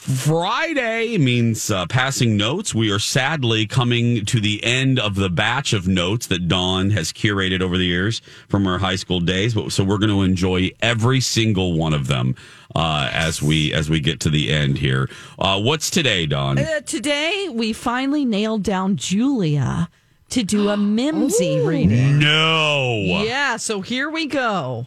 Friday means uh, passing notes. We are sadly coming to the end of the batch of notes that Dawn has curated over the years from our high school days. But so we're going to enjoy every single one of them uh, as we as we get to the end here. Uh, what's today, Dawn? Uh, today, we finally nailed down Julia to do a Mimsy reading. No. Yeah, so here we go.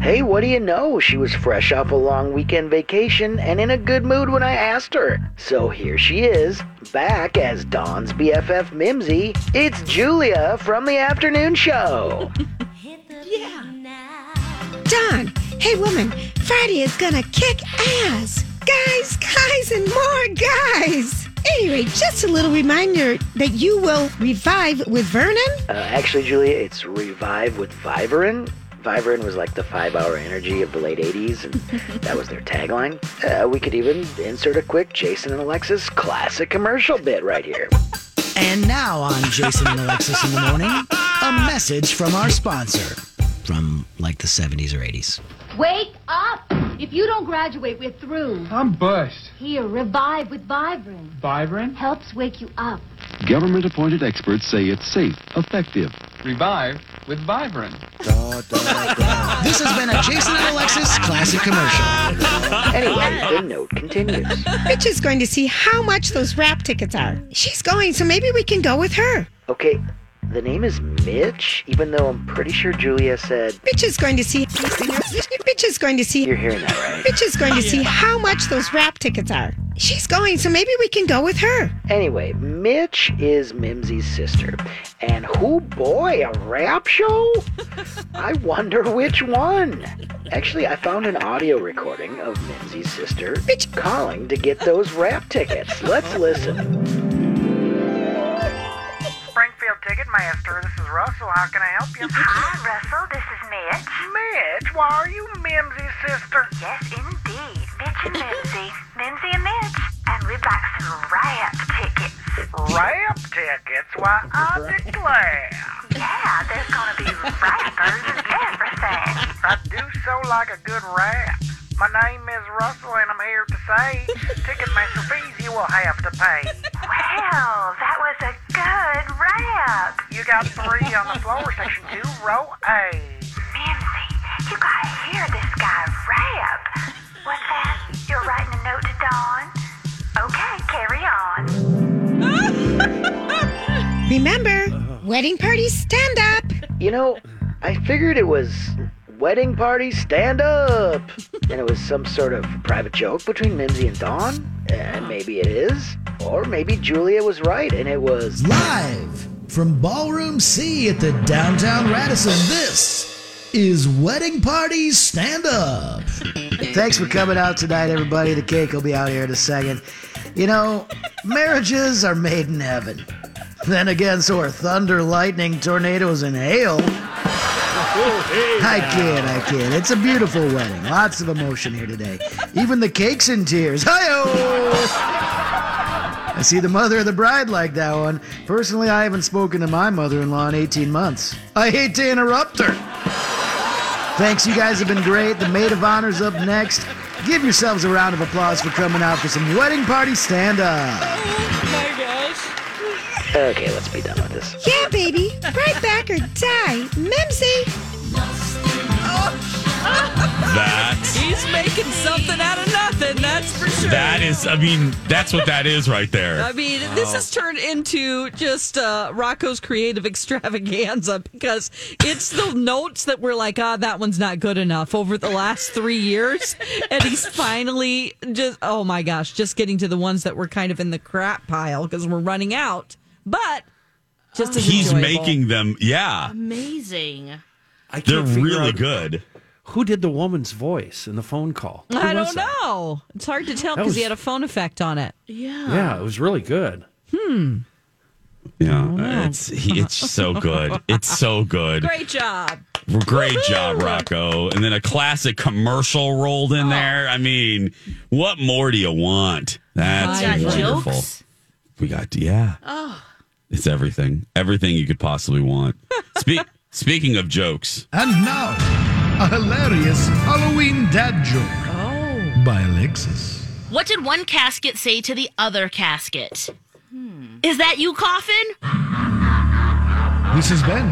Hey, what do you know? She was fresh off a long weekend vacation and in a good mood when I asked her. So here she is, back as Dawn's BFF Mimsy. It's Julia from the afternoon show. Yeah. Dawn, hey woman, Friday is gonna kick ass. Guys, guys, and more guys. Anyway, just a little reminder that you will revive with Vernon. Uh, actually, Julia, it's Revive with Vivarin. Vivarin was like the five hour energy of the late 80s, and that was their tagline. Uh, we could even insert a quick Jason and Alexis classic commercial bit right here. And now on Jason and Alexis in the morning, a message from our sponsor from like the 70s or 80s. Wake up! If you don't graduate, we're through. I'm bust. Here, revive with Vivarin. Vivarin? Helps wake you up. Government appointed experts say it's safe, effective. Revive with Vivarin. This has been a Jason and Alexis classic commercial. Anyway, the note continues. Bitch is going to see how much those rap tickets are. She's going, so maybe we can go with her. Okay, the name is Mitch, even though I'm pretty sure Julia said. Bitch is going to see. Bitch is going to see. You're hearing that, right? Bitch is going to see how much those rap tickets are. She's going, so maybe we can go with her. Anyway, Mitch is Mimsy's sister. And who boy, a rap show? I wonder which one. Actually, I found an audio recording of Mimsy's sister Bitch. calling to get those rap tickets. Let's listen. Ticketmaster, this is Russell. How can I help you? Hi, Russell. This is Mitch. Mitch, why are you Mimsy's sister? Yes, indeed. Mitch and Mimsy. Mimsy and Mitch. And we've got some rap tickets. Rap tickets? Why, I declare. Yeah, there's gonna be rappers and everything. I do so like a good rap. My name is Russell, and I'm here to say Ticketmaster fees you will have to pay. Well, that was a good rap. You got three on the floor, section two, row A. Mimsy, you gotta hear this guy rap. What's that? You're writing a note to Dawn? Okay, carry on. Remember, wedding parties stand up. You know, I figured it was wedding party stand up. and it was some sort of private joke between Mimsy and Dawn. And maybe it is. Or maybe Julia was right and it was Live from Ballroom C at the downtown Radisson, this is Wedding Party Stand Up. Thanks for coming out tonight, everybody. The cake will be out here in a second. You know, marriages are made in heaven. Then again, so are thunder, lightning, tornadoes, and hail. Oh, I kid, I kid. It's a beautiful wedding. Lots of emotion here today. Even the cake's in tears. Hi-oh! I see the mother of the bride like that one. Personally, I haven't spoken to my mother in law in 18 months. I hate to interrupt her. Thanks, you guys have been great. The maid of honor's up next. Give yourselves a round of applause for coming out for some wedding party stand up. Oh my gosh. Okay, let's be done with this. Yeah, baby. Write back or die. Mimsy. That He's making something out of nothing, that's for sure. that is I mean, that's what that is right there. I mean, this has turned into just uh, Rocco's creative extravaganza because it's the notes that we're like, ah, that one's not good enough over the last three years. And he's finally just, oh my gosh, just getting to the ones that were kind of in the crap pile because we're running out. But just as He's enjoyable. making them yeah. Amazing. I They're can't figure really out good. Who did the woman's voice in the phone call? Who I don't that? know. It's hard to tell because he had a phone effect on it. Yeah. Yeah, it was really good. Hmm. Yeah. It's he, it's so good. It's so good. Great job. Great job, Rocco. And then a classic commercial rolled Oh. in there. I mean, what more do you want? That's We got wonderful. jokes. We got yeah. Oh. It's everything. Everything you could possibly want. Spe- speaking of jokes, And now, a hilarious Halloween dad joke Oh. by Alexis. What did one casket say to the other casket? Hmm. Is that you coffin? This has been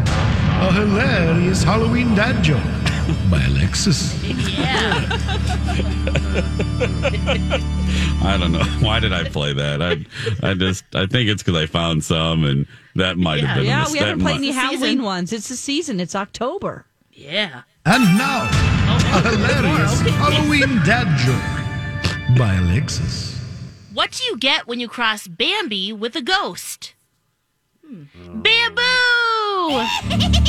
a hilarious Halloween dad joke by Alexis. Yeah. I don't know why did I play that. I I just I think it's because I found some and that might have been. a Yeah, mis- we that haven't played might- any Halloween ones. It's the season. It's October. Yeah. And now, a hilarious Halloween dad joke by Alexis. What do you get when you cross Bambi with a ghost? Hmm. Bamboo!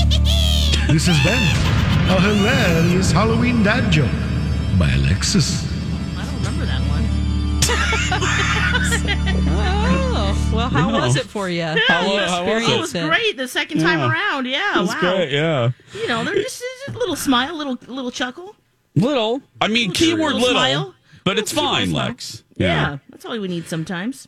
This is Ben, a hilarious Halloween dad joke by Alexis. I don't remember that one. Oh, well, how No. was it for you? How how was It experienced was great the second time Yeah. around. Yeah, It was wow. great, yeah. You know, they're just, just a little smile, little little chuckle. Little. I mean, Little- keyword little little, smile. but it's fine. Lex. Yeah. that's all we need sometimes.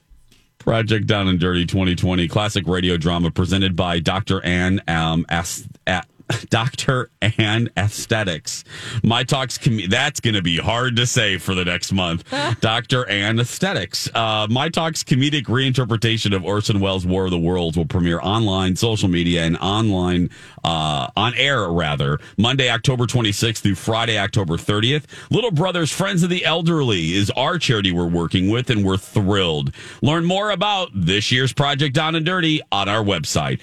Project Down and Dirty 2020 classic radio drama presented by Dr. Ann um, As- A- Dr. and Aesthetics. My talks com- that's going to be hard to say for the next month. Dr. Ann Aesthetics. Uh, My talks comedic reinterpretation of Orson Welles' War of the Worlds will premiere online, social media, and online uh, on air rather Monday, October 26th through Friday, October 30th. Little Brothers Friends of the Elderly is our charity we're working with, and we're thrilled. Learn more about this year's Project Down and Dirty on our website.